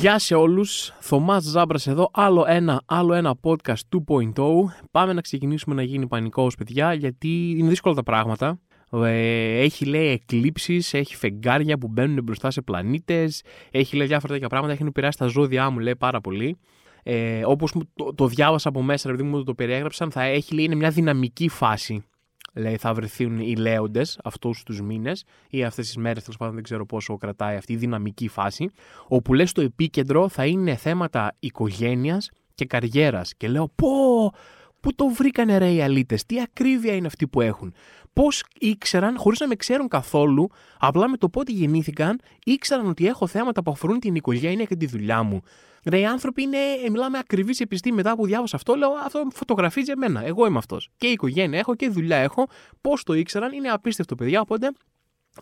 Γεια σε όλους, Θωμάς Ζάμπρας εδώ, άλλο ένα, άλλο ένα podcast 2.0. Πάμε να ξεκινήσουμε να γίνει πανικός παιδιά, γιατί είναι δύσκολα τα πράγματα. Ε, έχει λέει εκλήψεις, έχει φεγγάρια που μπαίνουν μπροστά σε πλανήτες, έχει λέει διάφορα τέτοια πράγματα, έχει επηρεάσει τα ζώδιά μου λέει πάρα πολύ. Ε, Όπως το, το διάβασα από μέσα, επειδή μου το περιέγραψαν, θα έχει λέει είναι μια δυναμική φάση λέει, θα βρεθούν οι λέοντες αυτούς τους μήνες ή αυτές τις μέρες, τέλος πάντων δεν ξέρω πόσο κρατάει αυτή η δυναμική φάση, όπου λες το επίκεντρο θα είναι θέματα οικογένειας και καριέρας. Και λέω, πω, πού το βρήκανε ρε οι αλήτες, τι ακρίβεια είναι αυτοί που έχουν. Πώς ήξεραν, χωρίς να με ξέρουν καθόλου, απλά με το πότε γεννήθηκαν, ήξεραν ότι έχω θέματα που αφορούν την οικογένεια και τη δουλειά μου. Ρε, οι άνθρωποι είναι, ε, μιλάμε ακριβή επιστήμη. Μετά που διάβασα αυτό, λέω αυτό φωτογραφίζει εμένα. Εγώ είμαι αυτός. Και η οικογένεια έχω και δουλειά έχω. Πώς το ήξεραν, είναι απίστευτο, παιδιά. Οπότε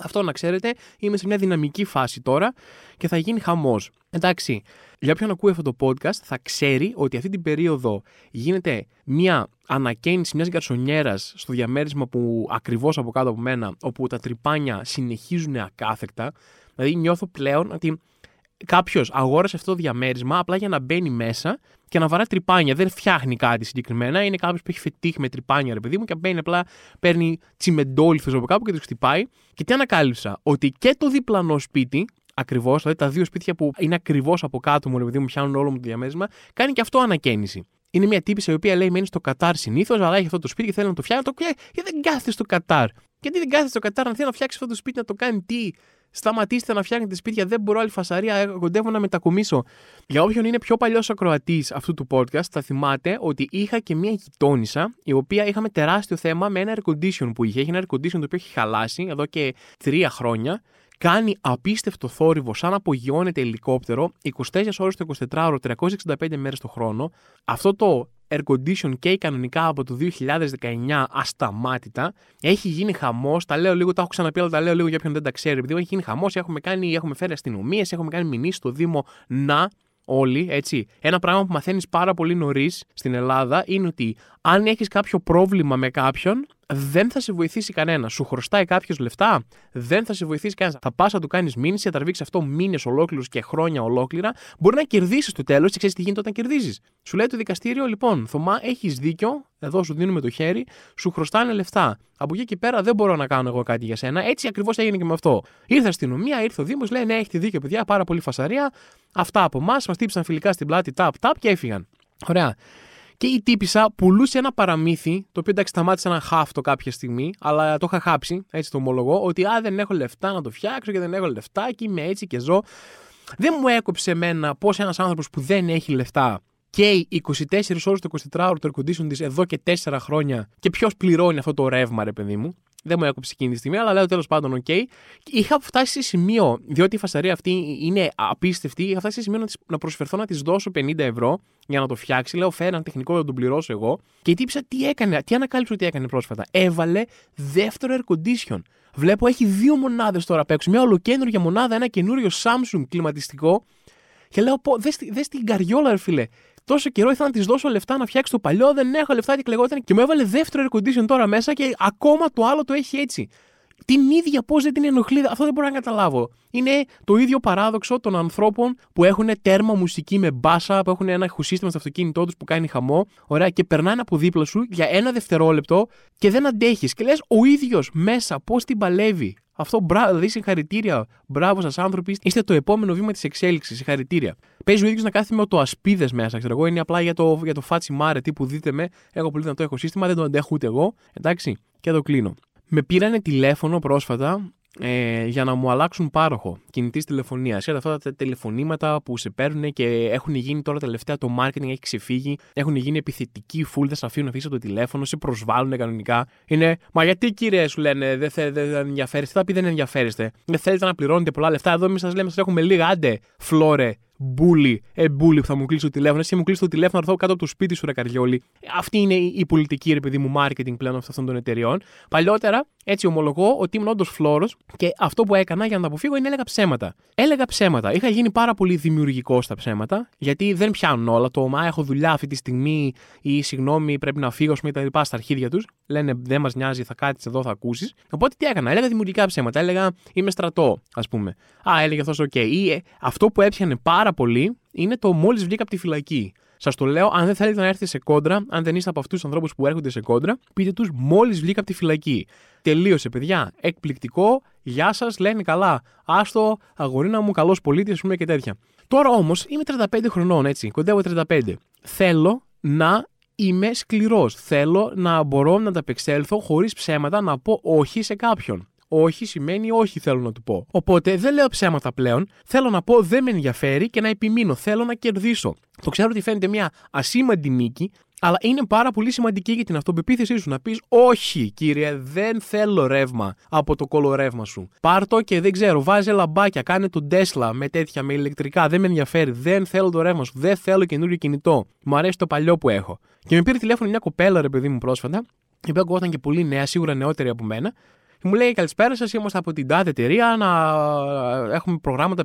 αυτό να ξέρετε, είμαι σε μια δυναμική φάση τώρα και θα γίνει χαμός. Εντάξει, για όποιον ακούει αυτό το podcast θα ξέρει ότι αυτή την περίοδο γίνεται μια ανακαίνιση μιας γκαρσονιέρας στο διαμέρισμα που ακριβώς από κάτω από μένα, όπου τα τρυπάνια συνεχίζουν ακάθεκτα. Δηλαδή νιώθω πλέον ότι κάποιος αγόρασε αυτό το διαμέρισμα απλά για να μπαίνει μέσα και να βαρά τρυπάνια. Δεν φτιάχνει κάτι συγκεκριμένα. Είναι κάποιος που έχει φετύχει με τρυπάνια, ρε παιδί μου, και μπαίνει απλά, παίρνει τσιμεντόλιθο από κάπου και τους χτυπάει. Και τι ανακάλυψα, ότι και το διπλανό σπίτι, ακριβώς, δηλαδή τα δύο σπίτια που είναι ακριβώς από κάτω μου, ρε παιδί μου, πιάνουν όλο μου το διαμέρισμα, κάνει και αυτό ανακαίνιση. Είναι μια τύπη η οποία λέει μένει στο Κατάρ συνήθως, αλλά έχει αυτό το σπίτι και θέλει να το φτιάξει. Το... Γιατί δεν κάθεται στο Κατάρ. Γιατί δεν κάθεται στο Κατάρ να θέλει να φτιάξει αυτό το σπίτι, να το κάνει τι, Σταματήστε να φτιάχνετε σπίτια, δεν μπορώ άλλη φασαρία, κοντεύω να μετακομίσω. Για όποιον είναι πιο παλιός ακροατής αυτού του podcast, θα θυμάται ότι είχα και μία γειτόνισσα, η οποία είχαμε τεράστιο θέμα με ένα air condition που είχε. Έχει ένα air condition το οποίο έχει χαλάσει εδώ και τρία χρόνια. Κάνει απίστευτο θόρυβο, σαν να απογειώνεται ελικόπτερο 24 ώρες το 24ωρο, 365 μέρες το χρόνο. Αυτό το air condition και κανονικά από το 2019 ασταμάτητα. Έχει γίνει χαμός. Τα λέω λίγο, τα έχω ξαναπεί, αλλά τα λέω λίγο για ποιον δεν τα ξέρει. Επειδή έχει γίνει χαμός, έχουμε, κάνει, έχουμε φέρει αστυνομίες, έχουμε κάνει μηνύσεις στο Δήμο να όλοι, έτσι. Ένα πράγμα που μαθαίνεις πάρα πολύ νωρίς στην Ελλάδα είναι ότι αν έχεις κάποιο πρόβλημα με κάποιον, δεν θα σε βοηθήσει κανένας. Σου χρωστάει κάποιος λεφτά, δεν θα σε βοηθήσει κανένας. Θα πα να του κάνεις μήνυση, θα τραβήξει αυτό μήνες ολόκληρους και χρόνια ολόκληρα. Μπορεί να κερδίσεις το τέλος και ξέρεις τι γίνεται όταν κερδίζεις. Σου λέει το δικαστήριο, λοιπόν, Θωμά, έχεις δίκιο, εδώ σου δίνουμε το χέρι, σου χρωστάνε λεφτά. Από εκεί και πέρα δεν μπορώ να κάνω εγώ κάτι για σένα. Έτσι ακριβώς έγινε και με αυτό. Ήρθε αστυνομία, ήρθε ο Δήμος, λέει ναι, έχετε δίκιο, παιδιά, πάρα πολύ φασαρία. Αυτά από εμάς, μας τύψαν φιλικά στην πλάτη, τάπ, τάπ και έφυγαν. Ωραία. Και η τύπησα πουλούσε ένα παραμύθι, το οποίο εντάξει σταμάτησε να χάφτω κάποια στιγμή, αλλά το είχα χάψει, έτσι το ομολογώ, ότι α, δεν έχω λεφτά να το φτιάξω και δεν έχω λεφτά και είμαι έτσι και ζω. Δεν μου έκοψε εμένα πώς ένας άνθρωπος που δεν έχει λεφτά και 24 ώρες το 24ωρο το air condition της εδώ και 4 χρόνια και ποιος πληρώνει αυτό το ρεύμα, ρε παιδί μου. Δεν μου έκοψε εκείνη τη στιγμή, αλλά λέω τέλος πάντων, OK. Okay. Είχα φτάσει σε σημείο, διότι η φασαρία αυτή είναι απίστευτη, είχα φτάσει σε σημείο να, προσφερθώ να της δώσω 50 ευρώ για να το φτιάξει. Λέω, φέρε ένα τεχνικό να τον πληρώσω εγώ. Και τύψα τι έκανε, τι ανακάλυψε ότι έκανε πρόσφατα. Έβαλε δεύτερο air condition. Βλέπω έχει δύο μονάδες τώρα απ' έξω. Μια ολοκένουργια μονάδα, ένα καινούριο Samsung κλιματιστικό. Και λέω, δες την καριόλα, ρε φίλε. Τόσο καιρό ήθελα να της δώσω λεφτά να φτιάξει το παλιό, δεν έχω λεφτά και κλεγόταν και μου έβαλε δεύτερο air condition τώρα μέσα και ακόμα το άλλο το έχει έτσι. Την ίδια πώς δεν την ενοχλεί, αυτό δεν μπορώ να καταλάβω. Είναι το ίδιο παράδοξο των ανθρώπων που έχουν τέρμα μουσική με μπάσα, που έχουν ένα ηχοσύστημα στο αυτοκίνητό τους που κάνει χαμό, ωραία, και περνάνε από δίπλα σου για ένα δευτερόλεπτο και δεν αντέχεις. Και λες ο ίδιος μέσα πώς την παλεύει. Αυτό μπράβο, δηλαδή συγχαρητήρια. Μπράβο σας, άνθρωποι. Είστε το επόμενο βήμα της εξέλιξης. Συγχαρητήρια. Παίζει ο ίδιος να κάθεται με το ασπίδες μέσα, ξέρω εγώ. Είναι απλά για το, για το φάτσι μάρε τύπου δείτε με. Έχω πολύ δυνατό ηχοσύστημα, δεν το αντέχω ούτε εγώ. Εντάξει, και εδώ κλείνω. Με πήρανε τηλέφωνο πρόσφατα ε, για να μου αλλάξουν πάροχο κινητής τηλεφωνίας. Ξέρετε αυτά τα τηλεφωνήματα που σε παίρνουν και έχουν γίνει τώρα τελευταία το marketing έχει ξεφύγει, έχουν γίνει επιθετικοί, full, δεν σε αφήνουν αφήσει το τηλέφωνο, σε προσβάλλουν κανονικά. Είναι, μα γιατί κύριε σου λένε, δεν θε, δε, δε ενδιαφέρεστε, θα πει δεν ενδιαφέρεστε. Δεν θέλετε να πληρώνετε πολλά λεφτά. Εδώ εμείς σας λέμε, σας έχουμε λίγα, άντε, φλόρε, μπούλι, ε, μπούλι που θα μου κλείσει το τηλέφωνο. Εσύ μου κλείσει το τηλέφωνο, θα έρθω κάτω από το σπίτι σου, ρε Καριόλη. Αυτή είναι η πολιτική, ρε παιδί μου, marketing πλέον αυτών των εταιριών. Παλιότερα Έτσι, ομολογώ ότι ήμουν όντως φλόρος και αυτό που έκανα για να τα αποφύγω είναι έλεγα ψέματα. Έλεγα ψέματα. Είχα γίνει πάρα πολύ δημιουργικό στα ψέματα, γιατί δεν πιάνουν όλα. Το Μα έχω δουλειά αυτή τη στιγμή ή συγγνώμη, πρέπει να φύγω, πούμε, τα λοιπά στα αρχίδια τους. Λένε δεν μας νοιάζει, θα κάτσεις εδώ, θα ακούσεις. Οπότε τι έκανα, έλεγα δημιουργικά ψέματα. Έλεγα είμαι στρατό, ας πούμε. Α, έλεγε αυτός, OK. Okay. Ή ε, αυτό που έπιανε πάρα πολύ είναι το μόλις βγήκα από τη φυλακή. Σας το λέω, αν δεν θέλετε να έρθετε σε κόντρα, αν δεν είστε από αυτούς τους ανθρώπους που έρχονται σε κόντρα, πείτε τους μόλις βγήκα από τη φυλακή. Τελείωσε, παιδιά. Εκπληκτικό. Γεια σας, λένε καλά. Άστο, αγορίνα μου, καλός πολίτης, ας πούμε και τέτοια. Τώρα όμως είμαι 35 χρονών, έτσι. Κοντεύω 35. Θέλω να είμαι σκληρός. Θέλω να μπορώ να ανταπεξέλθω χωρίς ψέματα να πω όχι σε κάποιον. Όχι σημαίνει όχι θέλω να του πω. Οπότε δεν λέω ψέματα πλέον. Θέλω να πω δεν με ενδιαφέρει και να επιμείνω. Θέλω να κερδίσω. Το ξέρω ότι φαίνεται μια ασήμαντη νίκη, αλλά είναι πάρα πολύ σημαντική για την αυτοπεποίθησή σου να πεις: Όχι, κύριε, δεν θέλω ρεύμα από το κολορεύμα σου. Πάρτο και δεν ξέρω, βάζε λαμπάκια, κάνε τον Τέσλα με τέτοια, με ηλεκτρικά. Δεν με ενδιαφέρει. Δεν θέλω το ρεύμα σου. Δεν θέλω καινούριο κινητό. Μου αρέσει το παλιό που έχω. Και με πήρε τηλέφωνο μια κοπέλα, ρε παιδί μου, πρόσφατα, η οποία ήταν και πολύ νέα, σίγουρα νεότερη από μένα, μου λέει καλησπέρα σας, είμαστε από την τάδε εταιρεία να έχουμε προγράμματα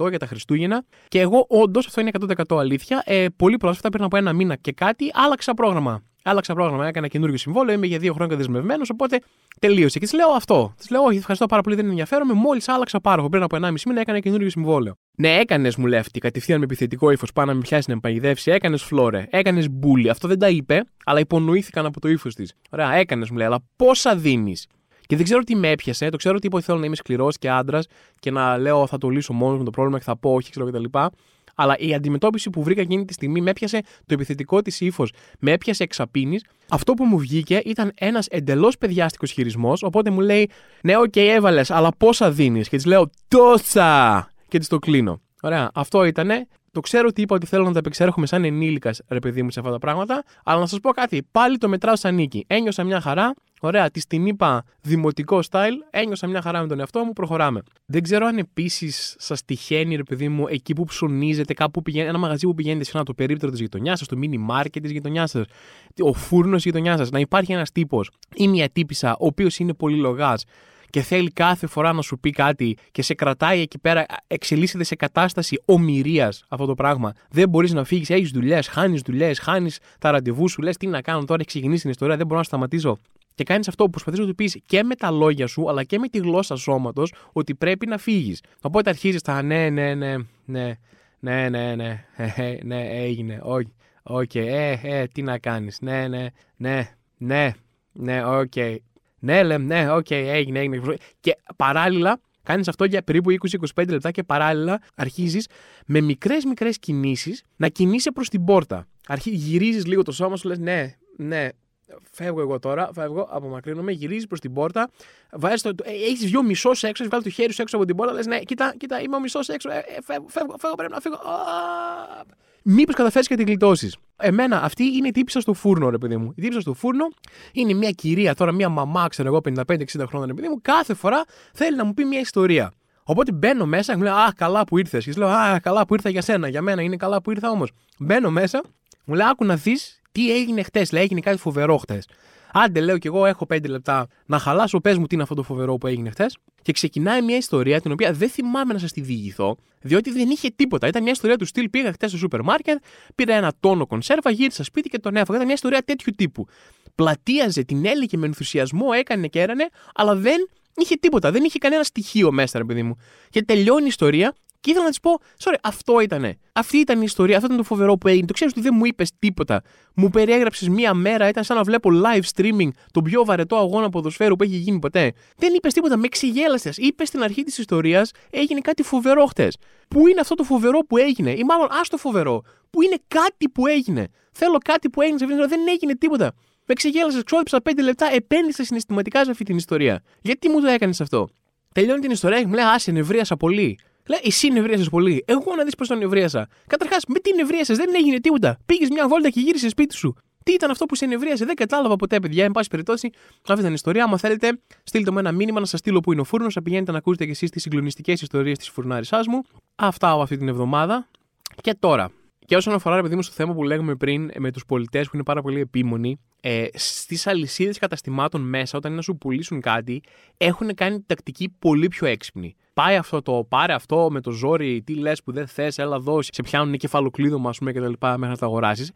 50% για τα Χριστούγεννα. Και εγώ, όντως, αυτό είναι 100% αλήθεια. Ε, πολύ πρόσφατα, πριν από ένα μήνα και κάτι, άλλαξα πρόγραμμα. Άλλαξα πρόγραμμα, έκανα καινούργιο συμβόλαιο, είμαι για δύο χρόνια δεσμευμένος, οπότε τελείωσε. Και της λέω αυτό. Της λέω, Όχι, ευχαριστώ πάρα πολύ, δεν ενδιαφέρομαι. Μόλις άλλαξα πάροχο πριν από 1,5 μήνα, έκανα καινούργιο συμβόλαιο. Ναι, έκανες, μου λέει αυτή, κατευθείαν με επιθετικό ύφος, πάνω να με πιάσει να με παγιδεύσει. Έκανες φλόρε, έκανες μπουλι. Αυτό δεν τα είπε, αλλά υπονοήθηκαν από το ύφος της. Ωραία, έκανες, μου λέει, αλλά πόσα δίνεις; Και δεν ξέρω τι με έπιασε. Το ξέρω ότι είπα θέλω να είμαι σκληρός και άντρας και να λέω θα το λύσω μόνος με το πρόβλημα και θα πω όχι, ξέρω κτλ. Αλλά η αντιμετώπιση που βρήκα εκείνη τη στιγμή με έπιασε το επιθετικό της ύφος, με έπιασε εξαπίνης. Αυτό που μου βγήκε ήταν ένας εντελώς παιδιάστικος χειρισμός. Οπότε μου λέει, Ναι, OK, okay, έβαλες, αλλά πόσα δίνεις; Και της λέω, Τόσα! Και της το κλείνω. Ωραία, αυτό ήτανε. Το ξέρω ότι είπα ότι θέλω να τα επεξέρχομαι σαν ενήλικας, ρε παιδί μου, σε αυτά τα πράγματα. Αλλά να σας πω κάτι, πάλι το μετράω σαν νίκη. Ένιωσα μια χαρά. Ωραία, τη την είπα δημοτικό style. Ένιωσα μια χαρά με τον εαυτό μου. Προχωράμε. Δεν ξέρω αν επίσης σας τυχαίνει, ρε παιδί μου, εκεί που ψωνίζετε, κάπου πηγαίνετε, ένα μαγαζί που πηγαίνετε συχνά, το περίπτερο της γειτονιάς σας, το mini market της γειτονιάς σας, ο φούρνος της γειτονιάς σας, να υπάρχει ένας τύπος ή μια τύπησα, ο οποίος είναι πολύ λογά και θέλει κάθε φορά να σου πει κάτι και σε κρατάει εκεί πέρα, εξελίσσεται σε κατάσταση ομοιρίας αυτό το πράγμα. Δεν μπορείς να φύγεις, έχεις δουλειές, χάνεις δουλειές, χάνεις τα ραντεβού σου, λες τι να κάνω τώρα, έχει ξεκινήσει την ιστορία, δεν μπορώ να σταματήσω. Και κάνεις αυτό που προσπαθείς να του πεις και με τα λόγια σου, αλλά και με τη γλώσσα σώματος, ότι πρέπει να φύγεις. Οπότε αρχίζεις τα ναι, ναι, ναι, ναι, ναι, ναι, ναι, ναι, ναι, έγινε, όχι, οκ, ε, ε, τι να κάνεις, ναι, ναι, ναι, ναι, ναι, οκ, ναι, λέμε, ναι, OK, okay, έγινε, έγινε. Και παράλληλα, κάνεις αυτό για περίπου 20-25 λεπτά και παράλληλα αρχίζεις με μικρές μικρές κινήσεις να κινείσαι προς την πόρτα. Αρχί, γυρίζεις λίγο το σώμα σου, λες, ναι, ναι, φεύγω εγώ τώρα, φεύγω, απομακρύνομαι, γυρίζει προς την πόρτα, βάζεις το, ε, έχεις βγει ο μισός έξω, έχεις βάλει το χέρι σου έξω από την πόρτα, λες, ναι, κοίτα, κοίτα, είμαι ο μισός έξω, ε, ε, φεύγω, φεύγω, φεύγω, πρέπει να φύγω. Μήπως καταφέρει και την γλιτώσεις. Εμένα αυτή είναι η τύπησα στο φούρνο, ρε παιδί μου. Η τύπησα στο φούρνο είναι μια κυρία, τώρα μια μαμά, ξέρω εγώ, 55-60 χρόνια, ρε παιδί μου, κάθε φορά θέλει να μου πει μια ιστορία. Οπότε μπαίνω μέσα και μου λέει Α, καλά που ήρθες. Και λέω Α, καλά που ήρθα για σένα. Για μένα είναι καλά που ήρθα όμως. Μπαίνω μέσα, μου λέει Άκου να δεις τι έγινε χτες. Λέει έγινε κάτι φοβερό χτες. Άντε, λέω κι εγώ, έχω 5 λεπτά να χαλάσω. Πες μου τι είναι αυτό το φοβερό που έγινε χθε. Και ξεκινάει μια ιστορία την οποία δεν θυμάμαι να σας τη διηγηθώ, διότι δεν είχε τίποτα. Ήταν μια ιστορία του στυλ. Πήγα χθε στο σούπερ μάρκετ, πήρα ένα τόνο κονσέρβα, γύρισα σπίτι και τον έφαγα. Ήταν μια ιστορία τέτοιου τύπου. Πλατείαζε, την έλεγε με ενθουσιασμό, έκανε και έρανε, αλλά δεν είχε τίποτα. Δεν είχε κανένα στοιχείο μέσα, ρε παιδί μου. Και τελειώνει η ιστορία και ήθελα να της πω, sorry, αυτό ήτανε. Αυτή ήταν η ιστορία, αυτό ήταν το φοβερό που έγινε. Το ξέρεις ότι δεν μου είπες τίποτα. Μου περιέγραψες μία μέρα, ήταν σαν να βλέπω live streaming τον πιο βαρετό αγώνα ποδοσφαίρου που έχει γίνει ποτέ. Δεν είπες τίποτα, με ξεγέλασες. Είπες στην αρχή της ιστορίας, έγινε κάτι φοβερό χτες. Πού είναι αυτό το φοβερό που έγινε, ή μάλλον ας το φοβερό. Πού είναι κάτι που έγινε. Θέλω κάτι που έγινε σε αυτήν την ιστορία, δεν έγινε τίποτα. Με ξεγέλασες, ξόδεψα 5 λεπτά, επένδυσα συναισθηματικά σε αυτή την ιστορία. Γιατί μου το έκανες αυτό; Τελειώνει την ιστορία και μου λέει Α, ενευρίασα πολύ. Λέει, εσύ νευρίασες πολύ. Εγώ να δεις πώς τον νευρίασα. Καταρχάς, με τι νευρίασες, δεν έγινε τίποτα. Πήγες μια βόλτα και γύρισες σπίτι σου. Τι ήταν αυτό που σε νευρίασε, δεν κατάλαβα ποτέ, παιδιά. Εν πάση περιπτώσει, αυτή ήταν η ιστορία. Αν θέλετε, στείλτε μου ένα μήνυμα να σας στείλω που είναι ο φούρνος, να πηγαίνετε να ακούσετε κι εσείς τις συγκλονιστικές ιστορίες της φουρνάρισά μου. Αυτά από αυτή την εβδομάδα. Και τώρα, Και όσον αφορά, ρε παιδί μου, στο θέμα που λέγαμε πριν με τους πολιτές που είναι πάρα πολύ επίμονοι, ε, στις αλυσίδες καταστημάτων μέσα, όταν είναι να σου πουλήσουν κάτι, έχουν κάνει την τακτική πολύ πιο έξυπνη. Πάει αυτό το, πάρε αυτό με το ζόρι, τι λες που δεν θες, έλα δω 'συ, σε πιάνουν κεφαλοκλείδωμα, ας πούμε, και τα λοιπά, μέχρι να τα αγοράσεις.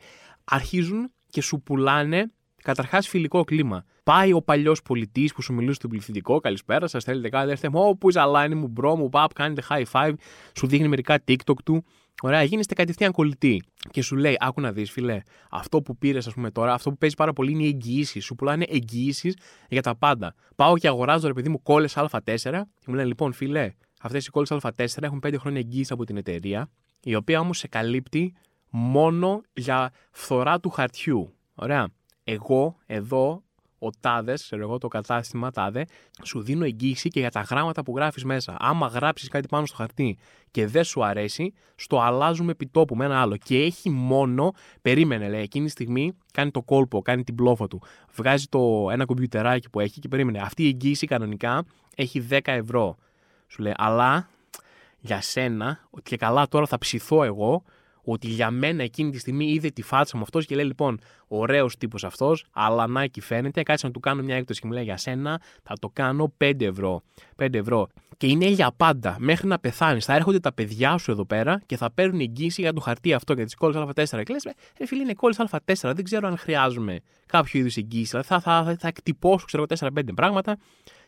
Αρχίζουν και σου πουλάνε Καταρχάς, φιλικό κλίμα. Πάει ο παλιός πωλητής που σου μιλούσε στο πληθυντικό, καλησπέρα σας, θέλετε κάτι, έρθετε, Ω, πού 'σαι αλάνι μου, bro μου, παπ, κάνετε high five, σου δείχνει μερικά TikTok του. Ωραία, γίνεστε κατευθείαν κολλητοί. Και σου λέει, άκου να δεις, φίλε, αυτό που πήρες, ας πούμε τώρα, αυτό που παίζει πάρα πολύ είναι οι εγγυήσεις. Σου πουλάνε εγγυήσεις για τα πάντα. Πάω και αγοράζω, ρε παιδί μου, κόλλες Α4 και μου λένε, λοιπόν, φιλέ, αυτές οι κόλλες Α4 έχουν 5 χρόνια εγγύηση από την εταιρεία, η οποία όμως σε καλύπτει μόνο για φθορά του χαρτιού. Ωραία εγώ εδώ, ο τάδες, ξέρω εγώ το κατάστημα τάδε, σου δίνω εγγύηση και για τα γράμματα που γράφεις μέσα. Άμα γράψεις κάτι πάνω στο χαρτί και δεν σου αρέσει, στο αλλάζουμε επί τόπου με ένα άλλο. Και έχει μόνο, περίμενε, λέει, εκείνη τη στιγμή κάνει το κόλπο, κάνει την πλόφα του. Βγάζει το ένα κομπιουτεράκι που έχει και περίμενε. Αυτή η εγγύηση κανονικά έχει 10 ευρώ. Σου λέει, αλλά για σένα, ότι και καλά τώρα θα ψηθώ εγώ, ότι για μένα εκείνη τη στιγμή είδε τη φάτσα μου αυτός και λέει: Λοιπόν, ωραίος τύπος αυτός, αλλά να εκεί φαίνεται. Κάτσε να του κάνω μια έκπτωση και μου λέει: Για σένα θα το κάνω 5 ευρώ. 5 ευρώ. Και είναι για πάντα, μέχρι να πεθάνεις. Θα έρχονται τα παιδιά σου εδώ πέρα και θα παίρνουν εγγύηση για το χαρτί αυτό για τις κόλλες Α4. Και λες: Ρε φίλε, είναι κόλλες Α4. Δεν ξέρω αν χρειάζομαι κάποιο είδους εγγύηση. Δηλαδή θα, θα, θα, θα εκτυπώσω, ξέρω 4-5 πράγματα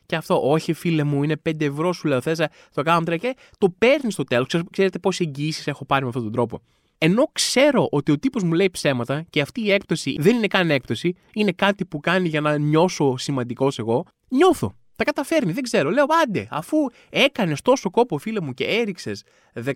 και αυτό, όχι φίλε μου, είναι 5 ευρώ σου λέω. Θες το κάνω και το παίρνεις στο τέλος. Ξέρετε πόσες εγγύσει έχω πάρει με αυτόν τον τρόπο. Ενώ ξέρω ότι ο τύπος μου λέει ψέματα και αυτή η έκπτωση δεν είναι καν έκπτωση, είναι κάτι που κάνει για να νιώσω σημαντικός εγώ, νιώθω. Τα καταφέρνει, δεν ξέρω. Λέω άντε, αφού έκανες τόσο κόπο, φίλε μου, και έριξες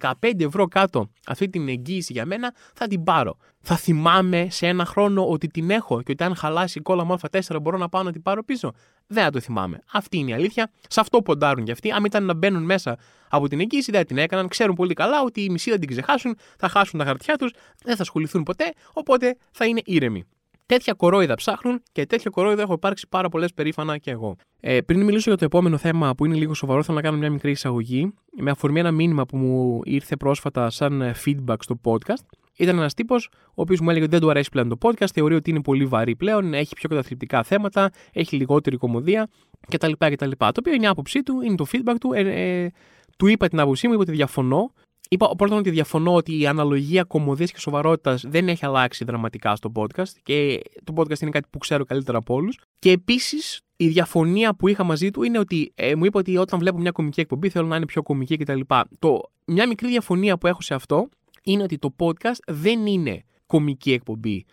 15 ευρώ κάτω αυτή την εγγύηση για μένα, θα την πάρω. Θα θυμάμαι σε ένα χρόνο ότι την έχω και ότι αν χαλάσει η κόλλα μου Α4 μπορώ να πάω να την πάρω πίσω. Δεν θα το θυμάμαι. Αυτή είναι η αλήθεια. Σε αυτό ποντάρουν κι αυτοί. Αν ήταν να μπαίνουν μέσα από την εγγύηση, δεν την έκαναν. Ξέρουν πολύ καλά ότι οι μισοί θα την ξεχάσουν, θα χάσουν τα χαρτιά τους, δεν θα ασχοληθούν ποτέ, οπότε θα είναι ήρεμοι. Τέτοια κορόιδα ψάχνουν και τέτοια κορόιδα έχω υπάρξει πάρα πολλές περήφανα και εγώ. Ε, πριν μιλήσω για το επόμενο θέμα που είναι λίγο σοβαρό, θέλω να κάνω μια μικρή εισαγωγή με αφορμή ένα μήνυμα που μου ήρθε πρόσφατα σαν feedback στο podcast. Ήταν ένας τύπος, ο οποίος μου έλεγε ότι δεν του αρέσει πλέον το podcast, θεωρεί ότι είναι πολύ βαρύ πλέον, έχει πιο καταθλιπτικά θέματα, έχει λιγότερη κομμωδία κτλ. κτλ. Το οποίο είναι η άποψή του, είναι το feedback του. Ε, ε, του είπα την άποψή μου, είπα ότι διαφωνώ. Είπα πρώτον ότι διαφωνώ ότι η αναλογία κομμωδία και σοβαρότητας δεν έχει αλλάξει δραματικά στο podcast και το podcast είναι κάτι που ξέρω καλύτερα από όλους. Και επίσης η διαφωνία που είχα μαζί του είναι ότι ε, μου είπε ότι όταν βλέπω μια κομική εκπομπή θέλω να είναι πιο κομική κτλ. Το, μια μικρή διαφωνία που έχω σε αυτό είναι ότι το podcast δεν είναι κομική εκπομπή.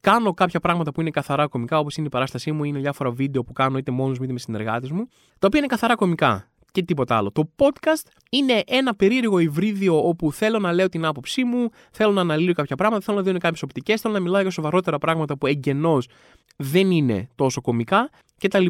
Κάνω κάποια πράγματα που είναι καθαρά κομικά, όπως είναι η παράστασή μου, είναι διάφορα βίντεο που κάνω είτε μόνος μου είτε με συνεργάτες μου, τα οποία είναι καθαρά κομικά και τίποτα άλλο. Το podcast είναι ένα περίεργο υβρίδιο όπου θέλω να λέω την άποψή μου, θέλω να αναλύω κάποια πράγματα, θέλω να δίνω κάποιες οπτικές, θέλω να μιλάω για σοβαρότερα πράγματα που εγγενώς δεν είναι τόσο κομικά κτλ.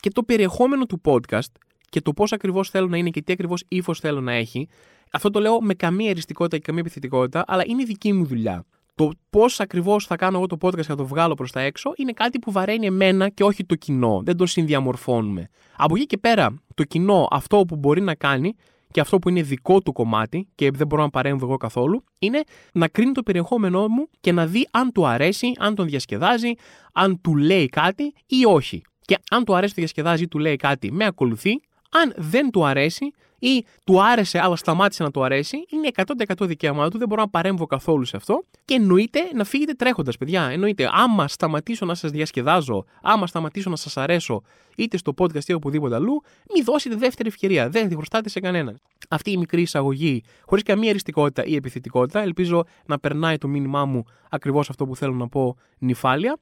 Και το περιεχόμενο του podcast και το πώς ακριβώς θέλω να είναι και τι ακριβώς ύφος θέλω να έχει, αυτό το λέω με καμία εριστικότητα και καμία επιθετικότητα, αλλά είναι δική μου δουλειά. Το πώς ακριβώς θα κάνω εγώ το podcast και θα το βγάλω προς τα έξω είναι κάτι που βαραίνει εμένα και όχι το κοινό. Δεν το συνδιαμορφώνουμε. Από εκεί και πέρα, το κοινό αυτό που μπορεί να κάνει και αυτό που είναι δικό του κομμάτι και δεν μπορώ να παρέμβω εγώ καθόλου, είναι να κρίνει το περιεχόμενό μου και να δει αν του αρέσει, αν τον διασκεδάζει, αν του λέει κάτι ή όχι. Και αν του αρέσει, το διασκεδάζει ή του λέει κάτι, με ακολουθεί. Αν δεν του αρέσει, ή του άρεσε αλλά σταμάτησε να του αρέσει, είναι 100% δικαίωμά του, δεν μπορώ να παρέμβω καθόλου σε αυτό. Και εννοείται να φύγετε τρέχοντας, παιδιά. Εννοείται, άμα σταματήσω να σας διασκεδάζω, άμα σταματήσω να σας αρέσω, είτε στο podcast είτε οπουδήποτε αλλού, μη δώσετε δεύτερη ευκαιρία. Δεν τη χρωστάτε σε κανέναν. Αυτή η μικρή εισαγωγή, χωρίς καμία εριστικότητα ή επιθετικότητα, ελπίζω να περνάει το μήνυμά μου ακριβώς αυτό που θέλω να πω νυφάλια.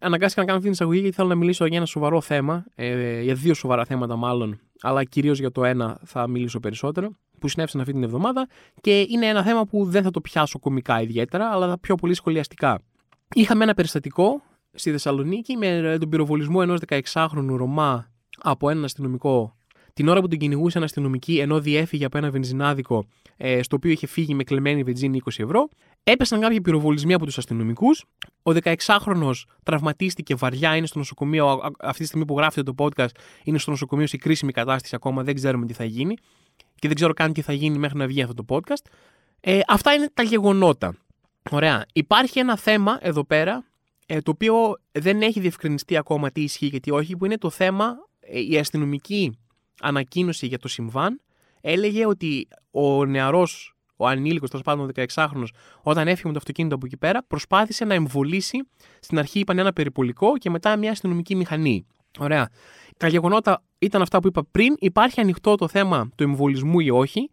Αναγκάστηκα να κάνω αυτή την εισαγωγή γιατί θέλω να μιλήσω για ένα σοβαρό θέμα, ε, για δύο σοβαρά θέματα μάλλον, αλλά κυρίως για το ένα θα μιλήσω περισσότερο, που συνέβησαν αυτή την εβδομάδα και είναι ένα θέμα που δεν θα το πιάσω κομικά ιδιαίτερα, αλλά πιο πολύ σχολιαστικά. Είχαμε ένα περιστατικό στη Θεσσαλονίκη με τον πυροβολισμό ενός 16χρονου Ρωμά από έναν αστυνομικό την ώρα που τον κυνηγούσε ένα αστυνομική ενώ διέφυγε από ένα βενζινάδικο ε, στο οποίο είχε φύγει με κλεμμένη βενζίνη 20 ευρώ. Έπεσαν κάποιοι πυροβολισμοί από τους αστυνομικούς. Ο 16χρονο τραυματίστηκε βαριά, είναι στο νοσοκομείο. Αυτή τη στιγμή που γράφετε το podcast, είναι στο νοσοκομείο σε κρίσιμη κατάσταση ακόμα. Δεν ξέρουμε τι θα γίνει. Και δεν ξέρω καν τι θα γίνει μέχρι να βγει αυτό το podcast. Ε, αυτά είναι τα γεγονότα. Ωραία. Υπάρχει ένα θέμα εδώ πέρα, ε, το οποίο δεν έχει διευκρινιστεί ακόμα τι ισχύει και τι όχι, που είναι το θέμα, ε, η αστυνομική ανακοίνωση για το συμβάν έλεγε ότι ο νεαρός ο ανήλικος, τέλος πάντων 16χρονο, όταν έφυγε με το αυτοκίνητο από εκεί πέρα, προσπάθησε να εμβολήσει. Στην αρχή είπαν ένα περιπολικό και μετά μια αστυνομική μηχανή. Ωραία. Τα γεγονότα ήταν αυτά που είπα πριν. Υπάρχει ανοιχτό το θέμα του εμβολισμού ή όχι.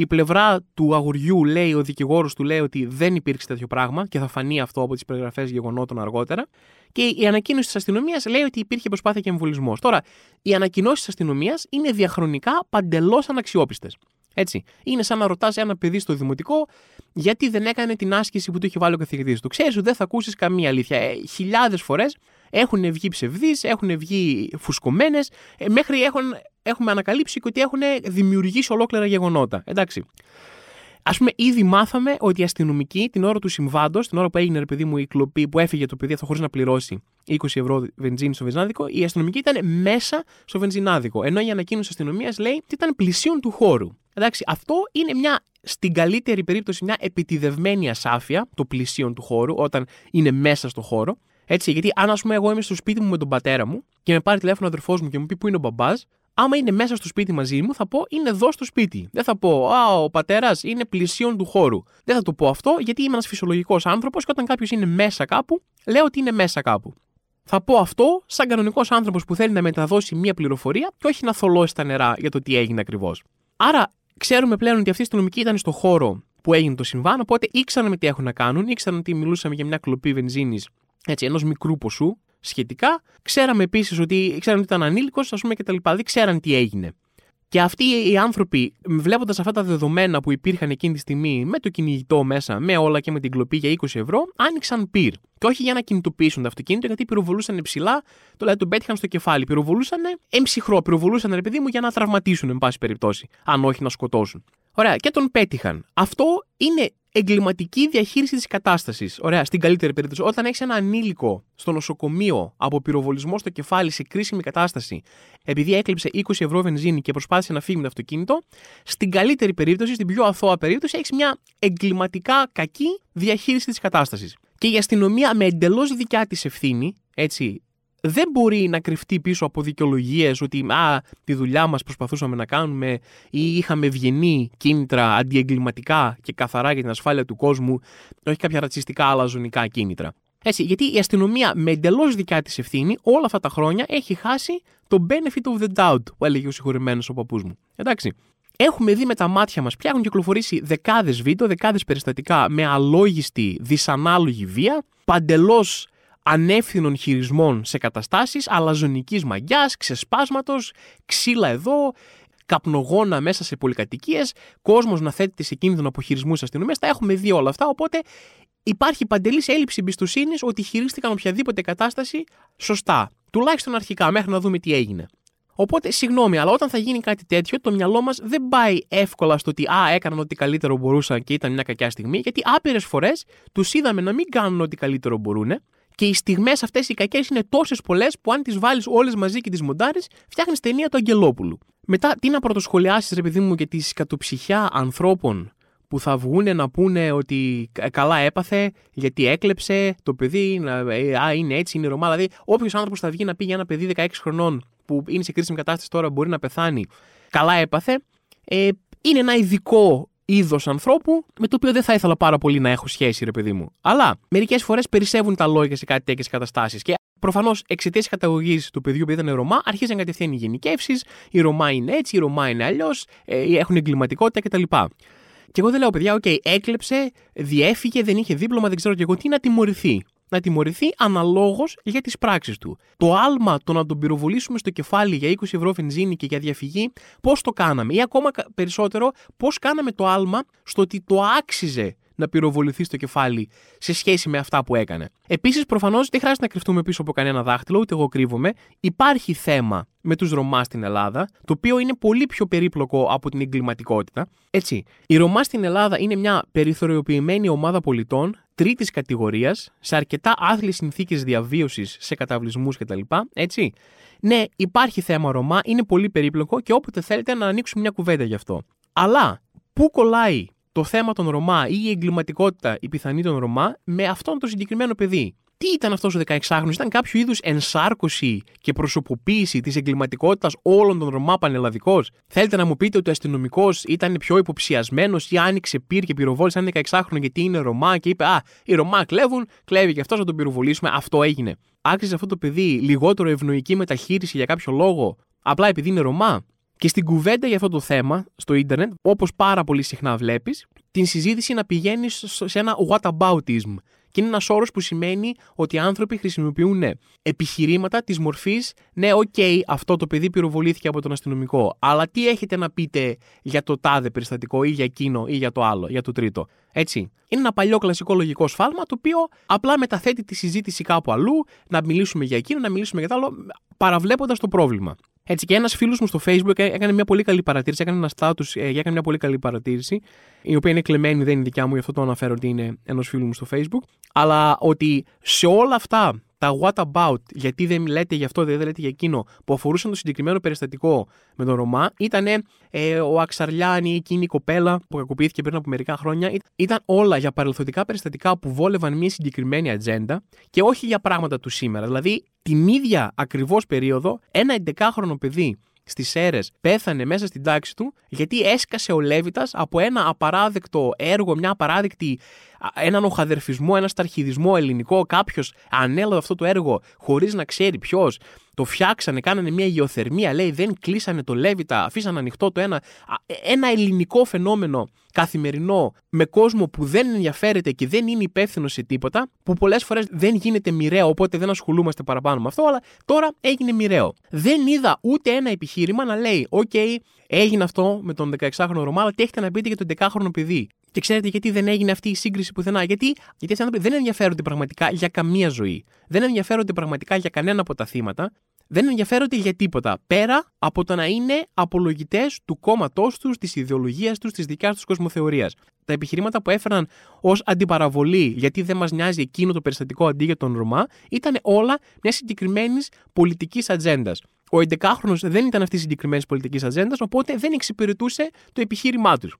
Η πλευρά του αγοριού λέει, ο δικηγόρος του λέει ότι δεν υπήρξε τέτοιο πράγμα και θα φανεί αυτό από τις περιγραφές γεγονότων αργότερα. Και η ανακοίνωση της αστυνομίας λέει ότι υπήρχε προσπάθεια και εμβολισμός. Τώρα, οι ανακοινώσεις της αστυνομίας είναι διαχρονικά παντελώς αναξιόπιστες. Έτσι. Είναι σαν να ρωτάς ένα παιδί στο δημοτικό γιατί δεν έκανε την άσκηση που του είχε βάλει ο καθηγητής του; Ξέρεις ότι δεν θα ακούσεις καμία αλήθεια. Ε, Χιλιάδες φορές έχουν βγει ψευδείς, έχουν βγει φουσκωμένες, ε, μέχρι έχουν, έχουμε ανακαλύψει και ότι έχουν δημιουργήσει ολόκληρα γεγονότα. Εντάξει. Α πούμε, ήδη μάθαμε ότι οι αστυνομικοί την ώρα του συμβάντος, την ώρα που έγινε, ρε παιδί μου, η κλοπή που έφυγε το παιδί αυτό χωρίς να πληρώσει 20 ευρώ βενζίνη στο βενζινάδικο, οι αστυνομικοί ήταν μέσα στο βενζινάδικο. Ενώ η ανακοίνωση αστυνομίας λέει ότι ήταν πλησίον του χώρου. Εντάξει, αυτό είναι μια, στην καλύτερη περίπτωση, μια επιτιδευμένη ασάφεια, το πλησίον του χώρου, όταν είναι μέσα στο χώρο. Έτσι, γιατί αν, ας πούμε, εγώ είμαι στο σπίτι μου με τον πατέρα μου και με πάρει τηλέφωνο ο αδερφός μου και μου πει πού είναι ο μπαμπάς, άμα είναι μέσα στο σπίτι μαζί μου, θα πω είναι εδώ στο σπίτι. Δεν θα πω Α, ο πατέρας είναι πλησίον του χώρου. Δεν θα το πω αυτό γιατί είμαι ένας φυσιολογικός άνθρωπος και όταν κάποιος είναι μέσα κάπου, λέω ότι είναι μέσα κάπου. Θα πω αυτό σαν κανονικός άνθρωπος που θέλει να μεταδώσει μία πληροφορία και όχι να θολώσει τα νερά για το τι έγινε ακριβώς. Άρα, ξέρουμε πλέον ότι αυτή η αστυνομική ήταν στο χώρο που έγινε το συμβάν, οπότε ήξεραν με τι έχουν να κάνουν, ήξεραν ότι μιλούσαμε για μια κλοπή βενζίνης ενός μικρού ποσού σχετικά. Ξέραμε επίσης ότι, ξέραν ότι ήταν ανήλικος, ας πούμε και τα λοιπά. Δεν ξέραν τι έγινε. Και αυτοί οι άνθρωποι, βλέποντας αυτά τα δεδομένα που υπήρχαν εκείνη τη στιγμή με το κυνηγητό μέσα, με όλα και με την κλοπή για 20 ευρώ, άνοιξαν πυρ. Και όχι για να κινητοποιήσουν το αυτοκίνητο, γιατί πυροβολούσαν ψηλά, δηλαδή τον πέτυχαν στο κεφάλι. Πυροβολούσαν εμψυχρό, πυροβολούσαν ρε παιδί μου για να τραυματίσουν, εν πάση περιπτώσει, αν όχι να σκοτώσουν. Ωραία, και τον πέτυχαν. Αυτό είναι εγκληματική διαχείριση της κατάστασης. Ωραία, στην καλύτερη περίπτωση. Όταν έχεις ένα ανήλικο στο νοσοκομείο από πυροβολισμό στο κεφάλι σε κρίσιμη κατάσταση, επειδή έκλειψε 20 ευρώ βενζίνη και προσπάθησε να φύγει με το αυτοκίνητο, στην καλύτερη περίπτωση, στην πιο αθώα περίπτωση, έχεις μια εγκληματικά κακή διαχείριση της κατάστασης. Και η αστυνομία με εντελώς δικιά της ευθύνη, έτσι, δεν μπορεί να κρυφτεί πίσω από δικαιολογίες ότι α, τη δουλειά μας προσπαθούσαμε να κάνουμε ή είχαμε ευγενή κίνητρα αντιεγκληματικά και καθαρά για την ασφάλεια του κόσμου, όχι κάποια ρατσιστικά αλαζονικά κίνητρα. Έτσι, γιατί η αστυνομία με εντελώς δικιά της ευθύνη όλα αυτά τα χρόνια έχει χάσει το benefit of the doubt, που έλεγε ο συγχωρημένος ο παππούς μου. Εντάξει. Έχουμε δει με τα μάτια μας πια έχουν κυκλοφορήσει δεκάδες βίντεο, δεκάδες περιστατικά με αλόγιστη, δυσανάλογη βία, παντελώς ανεύθυνων χειρισμών σε καταστάσεις αλαζονικής μαγιάς, ξεσπάσματος, ξύλα εδώ, καπνογόνα μέσα σε πολυκατοικίες, κόσμος να θέτει σε κίνδυνο από χειρισμούς αστυνομία. Τα έχουμε δει όλα αυτά. Οπότε υπάρχει παντελής έλλειψη εμπιστοσύνης ότι χειρίστηκαν οποιαδήποτε κατάσταση σωστά. Τουλάχιστον αρχικά, μέχρι να δούμε τι έγινε. Οπότε, συγγνώμη, αλλά όταν θα γίνει κάτι τέτοιο, το μυαλό μας δεν πάει εύκολα στο ότι Α, έκαναν ό,τι καλύτερο μπορούσαν και ήταν μια κακιά στιγμή, γιατί άπειρες φορές τους είδαμε να μην κάνουν ό,τι καλύτερο μπορούν και οι στιγμές αυτές οι κακές είναι τόσες πολλές που αν τις βάλεις όλες μαζί και τις μοντάρεις, φτιάχνεις ταινία του Αγγελόπουλου. Μετά, τι να πρωτοσχολιάσεις, ρε παιδί μου, για τη κατοψυχιά ανθρώπων που θα βγουν να πούνε ότι καλά έπαθε, γιατί έκλεψε το παιδί, ε, α, είναι έτσι, είναι Ρωμά. Δηλαδή, όποιος άνθρωπος θα βγει να πει για ένα παιδί 16 χρονών που είναι σε κρίσιμη κατάσταση τώρα, μπορεί να πεθάνει, καλά έπαθε, ε, είναι ένα ειδικό είδος ανθρώπου με το οποίο δεν θα ήθελα πάρα πολύ να έχω σχέση, ρε παιδί μου. Αλλά μερικές φορές περισσεύουν τα λόγια σε κάτι τέτοιες καταστάσεις. Και προφανώς εξαιτίας της καταγωγής του παιδιού που ήταν Ρωμά, αρχίζαν κατευθείαν οι γενικεύσεις. Οι Ρομά είναι έτσι, οι Ρομά είναι αλλιώς, ε, έχουν εγκληματικότητα κτλ. Και εγώ δεν λέω, παιδιά, OK, okay, έκλεψε, διέφυγε, δεν είχε δίπλωμα, δεν ξέρω και εγώ τι να τιμωρηθεί να τιμωρηθεί αναλόγως για τις πράξεις του. Το άλμα το να τον πυροβολήσουμε στο κεφάλι για 20 ευρώ βενζίνη και για διαφυγή, πώς το κάναμε, ή ακόμα περισσότερο, πώς κάναμε το άλμα στο ότι το άξιζε να πυροβοληθεί στο κεφάλι σε σχέση με αυτά που έκανε. Επίσης, προφανώς δεν χρειάζεται να κρυφτούμε πίσω από κανένα δάχτυλο, ούτε εγώ κρύβομαι. Υπάρχει θέμα με τους Ρωμά στην Ελλάδα, το οποίο είναι πολύ πιο περίπλοκο από την εγκληματικότητα. Έτσι, οι Ρωμά στην Ελλάδα είναι μια περιθωριοποιημένη ομάδα πολιτών τρίτης κατηγορίας, σε αρκετά άθλιες συνθήκες διαβίωσης, σε καταβλισμούς κτλ. Έτσι. Ναι, υπάρχει θέμα Ρωμά, είναι πολύ περίπλοκο και όποτε θέλετε να ανοίξουμε μια κουβέντα γι' αυτό. Αλλά πού κολλάει το θέμα των Ρωμά ή η εγκληματικότητα, η πιθανή των Ρωμά με αυτόν τον συγκεκριμένο παιδί. Τι ήταν αυτός ο 16χρονο, ήταν κάποιο είδους ενσάρκωση και προσωποποίηση της εγκληματικότητας όλων των Ρωμά πανελλαδικός; Θέλετε να μου πείτε ότι ο αστυνομικός ήταν πιο υποψιασμένος ή άνοιξε πυρ και πυροβόλησε ένα 16χρονο γιατί είναι Ρωμά και είπε Α, οι Ρωμά κλέβουν, κλέβει και αυτός να τον πυροβολήσουμε. Αυτό έγινε. Άξιζε αυτό το παιδί λιγότερο ευνοϊκή μεταχείριση για κάποιο λόγο, απλά επειδή είναι Ρωμά; Και στην κουβέντα για αυτό το θέμα στο ίντερνετ, όπως πάρα πολύ συχνά βλέπεις, την συζήτηση να πηγαίνει σε ένα whataboutism. Και είναι ένας όρος που σημαίνει ότι οι άνθρωποι χρησιμοποιούν ναι, επιχειρήματα της μορφής ναι, OK, okay, αυτό το παιδί πυροβολήθηκε από τον αστυνομικό. Αλλά τι έχετε να πείτε για το τάδε περιστατικό ή για εκείνο ή για το άλλο, για το τρίτο. Έτσι. Είναι ένα παλιό κλασικό λογικό σφάλμα το οποίο απλά μεταθέτει τη συζήτηση κάπου αλλού, να μιλήσουμε για εκείνο, να μιλήσουμε για το άλλο, παραβλέποντας το πρόβλημα. Έτσι και ένας φίλος μου στο Facebook έκανε μια πολύ καλή παρατήρηση, έκανε ένα status, ε, έκανε μια πολύ καλή παρατήρηση, η οποία είναι κλεμμένη, δεν είναι δικιά μου, γι' αυτό το αναφέρω ότι είναι ενός φίλου μου στο Facebook. Αλλά ότι σε όλα αυτά τα what about, γιατί δεν λέτε για αυτό, δεν λέτε για εκείνο, που αφορούσαν το συγκεκριμένο περιστατικό με τον Ρωμά, ήταν ε, ο Αξαρλιάνη, εκείνη η κοπέλα που κακοποιήθηκε πριν από μερικά χρόνια. Ήταν όλα για παρελθοντικά περιστατικά που βόλευαν μια συγκεκριμένη ατζέντα και όχι για πράγματα του σήμερα. Δηλαδή, την ίδια ακριβώς περίοδο, ένα 11χρονο παιδί στις αίρε πέθανε μέσα στην τάξη του γιατί έσκασε ο Λέβητας από ένα απαράδεκτο έργο, μια απαράδεκτη, έναν οχαδερφισμό, ένα σταρχιδισμό ελληνικό. Κάποιος ανέλαβε αυτό το έργο χωρίς να ξέρει ποιος. Το φτιάξανε, κάνανε μια γεωθερμία, λέει, δεν κλείσανε το Λέβητα, αφήσαν ανοιχτό το ένα. Ε, ένα ελληνικό φαινόμενο καθημερινό με κόσμο που δεν ενδιαφέρεται και δεν είναι υπεύθυνο σε τίποτα, που πολλές φορές δεν γίνεται μοιραίο, οπότε δεν ασχολούμαστε παραπάνω με αυτό, αλλά τώρα έγινε μοιραίο. Δεν είδα ούτε ένα επιχείρημα να λέει, OK, έγινε αυτό με τον 16χρονο Ρωμά, αλλά τι έχετε να πείτε για τον 10χρονο παιδί. Και ξέρετε γιατί δεν έγινε αυτή η σύγκριση πουθενά. Γιατί, γιατί αυτοί άνθρωποι δεν ενδιαφέρονται πραγματικά για καμία ζωή. Δεν ενδιαφέρονται πραγματικά για κανένα από τα θύματα δεν ενδιαφέρονται για τίποτα πέρα από το να είναι απολογητές του κόμματός τους, της ιδεολογίας τους, της δικιάς τους κοσμοθεωρίας. Τα επιχειρήματα που έφεραν ως αντιπαραβολή, γιατί δεν μας νοιάζει εκείνο το περιστατικό αντί για τον Ρωμά, ήταν όλα μιας συγκεκριμένης πολιτικής ατζέντας. Ο 11χρονο δεν ήταν αυτής της συγκεκριμένης πολιτικής ατζέντας, οπότε δεν εξυπηρετούσε το επιχείρημά τους.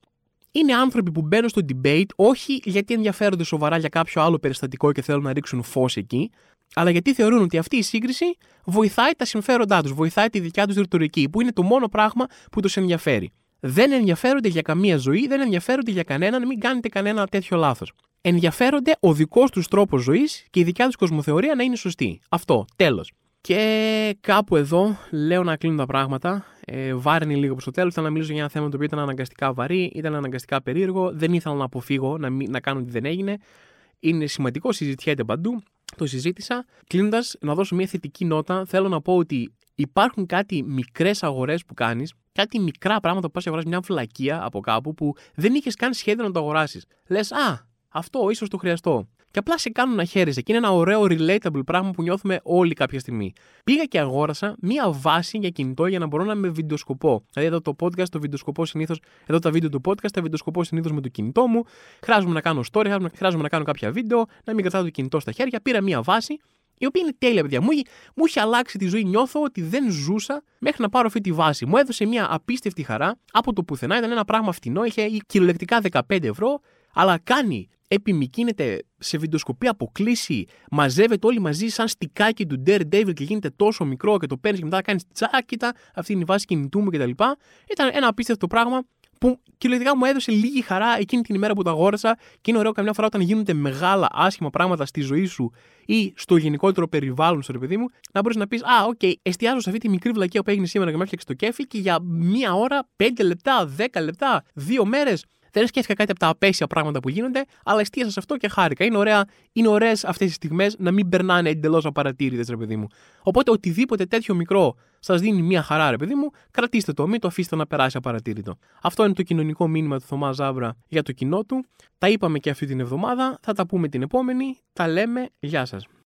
Είναι άνθρωποι που μπαίνουν στο debate όχι γιατί ενδιαφέρονται σοβαρά για κάποιο άλλο περιστατικό και θέλουν να ρίξουν φως εκεί, αλλά γιατί θεωρούν ότι αυτή η σύγκριση βοηθάει τα συμφέροντά τους, βοηθάει τη δικιά τους ρητορική, που είναι το μόνο πράγμα που τους ενδιαφέρει. Δεν ενδιαφέρονται για καμία ζωή, δεν ενδιαφέρονται για κανέναν, μην κάνετε κανένα τέτοιο λάθος. Ενδιαφέρονται ο δικός τους τρόπος ζωής και η δικιά τους κοσμοθεωρία να είναι σωστή. Αυτό. Τέλος. Και κάπου εδώ λέω να κλείνουν τα πράγματα. Ε, βάρνει λίγο προς το τέλος. Θέλω να μιλήσω για ένα θέμα το οποίο ήταν αναγκαστικά βαρύ, ήταν αναγκαστικά περίεργο. Δεν ήθελα να αποφύγω να, να κάνω ότι δεν έγινε. Είναι σημαντικό, συζητιέται παντού. Το συζήτησα. Κλείνοντας, να δώσω μια θετική νότα, θέλω να πω ότι υπάρχουν κάτι μικρές αγορές που κάνεις, κάτι μικρά πράγματα που πας και αγοράσει μια φυλακία από κάπου που δεν είχες καν σχέδιο να το αγοράσεις. Λες, Α, αυτό ίσως το χρειαστώ και απλά σε κάνουν να χαίρεσαι. Και είναι ένα ωραίο relatable πράγμα που νιώθουμε όλοι κάποια στιγμή. Πήγα και αγόρασα μία βάση για κινητό για να μπορώ να με βιντεοσκοπώ. Δηλαδή εδώ το podcast, το βιντεοσκοπώ συνήθως, εδώ τα βίντεο του podcast, τα βιντεοσκοπώ συνήθως με το κινητό μου. Χρειάζομαι να κάνω story, χρειάζομαι να κάνω κάποια βίντεο, να μην κρατάω το κινητό στα χέρια. Πήρα μία βάση η οποία είναι τέλεια, παιδιά. Μου, μου είχε αλλάξει τη ζωή. Νιώθω ότι δεν ζούσα μέχρι να πάρω αυτή τη βάση. Μου έδωσε μια απίστευτη χαρά από το πουθενά. Ήταν ένα πράγμα φτηνό, είχε κυριολεκτικά 15 ευρώ, αλλά κάνει επιμηκύνεται σε βιντεοσκοπή αποκλείσει, μαζεύεται όλοι μαζί σαν στικάκι του Daredevil και γίνεται τόσο μικρό και το παίρνεις και μετά κάνεις τσάκιτα, αυτή είναι η βάση κινητού μου κτλ. Ήταν ένα απίστευτο πράγμα που κυριολεκτικά μου έδωσε λίγη χαρά εκείνη την ημέρα που το αγόρασα και είναι ωραίο καμιά φορά όταν γίνονται μεγάλα άσχημα πράγματα στη ζωή σου ή στο γενικότερο περιβάλλον σου, ρε παιδί μου, να μπορείς να πεις Α, OK, okay, εστιάζω σε αυτή τη μικρή βλακία που έγινε σήμερα και με έφτιαξε το κέφι και για μία ώρα, πέντε λεπτά, δέκα λεπτά, δύο μέρες δεν σκέφτηκα κάτι από τα απαίσια πράγματα που γίνονται, αλλά εστίασα σε αυτό και χάρηκα. Είναι, ωραία, είναι ωραίες αυτές οι στιγμές να μην περνάνε εντελώς απαρατήρητες, ρε παιδί μου. Οπότε οτιδήποτε τέτοιο μικρό σας δίνει μια χαρά, ρε παιδί μου, κρατήστε το, μην το αφήσετε να περάσει απαρατήρητο. Αυτό είναι το κοινωνικό μήνυμα του Θωμά Ζάβρα για το κοινό του. Τα είπαμε και αυτή την εβδομάδα, θα τα πούμε την επόμενη. Τα λέμε, γεια σας.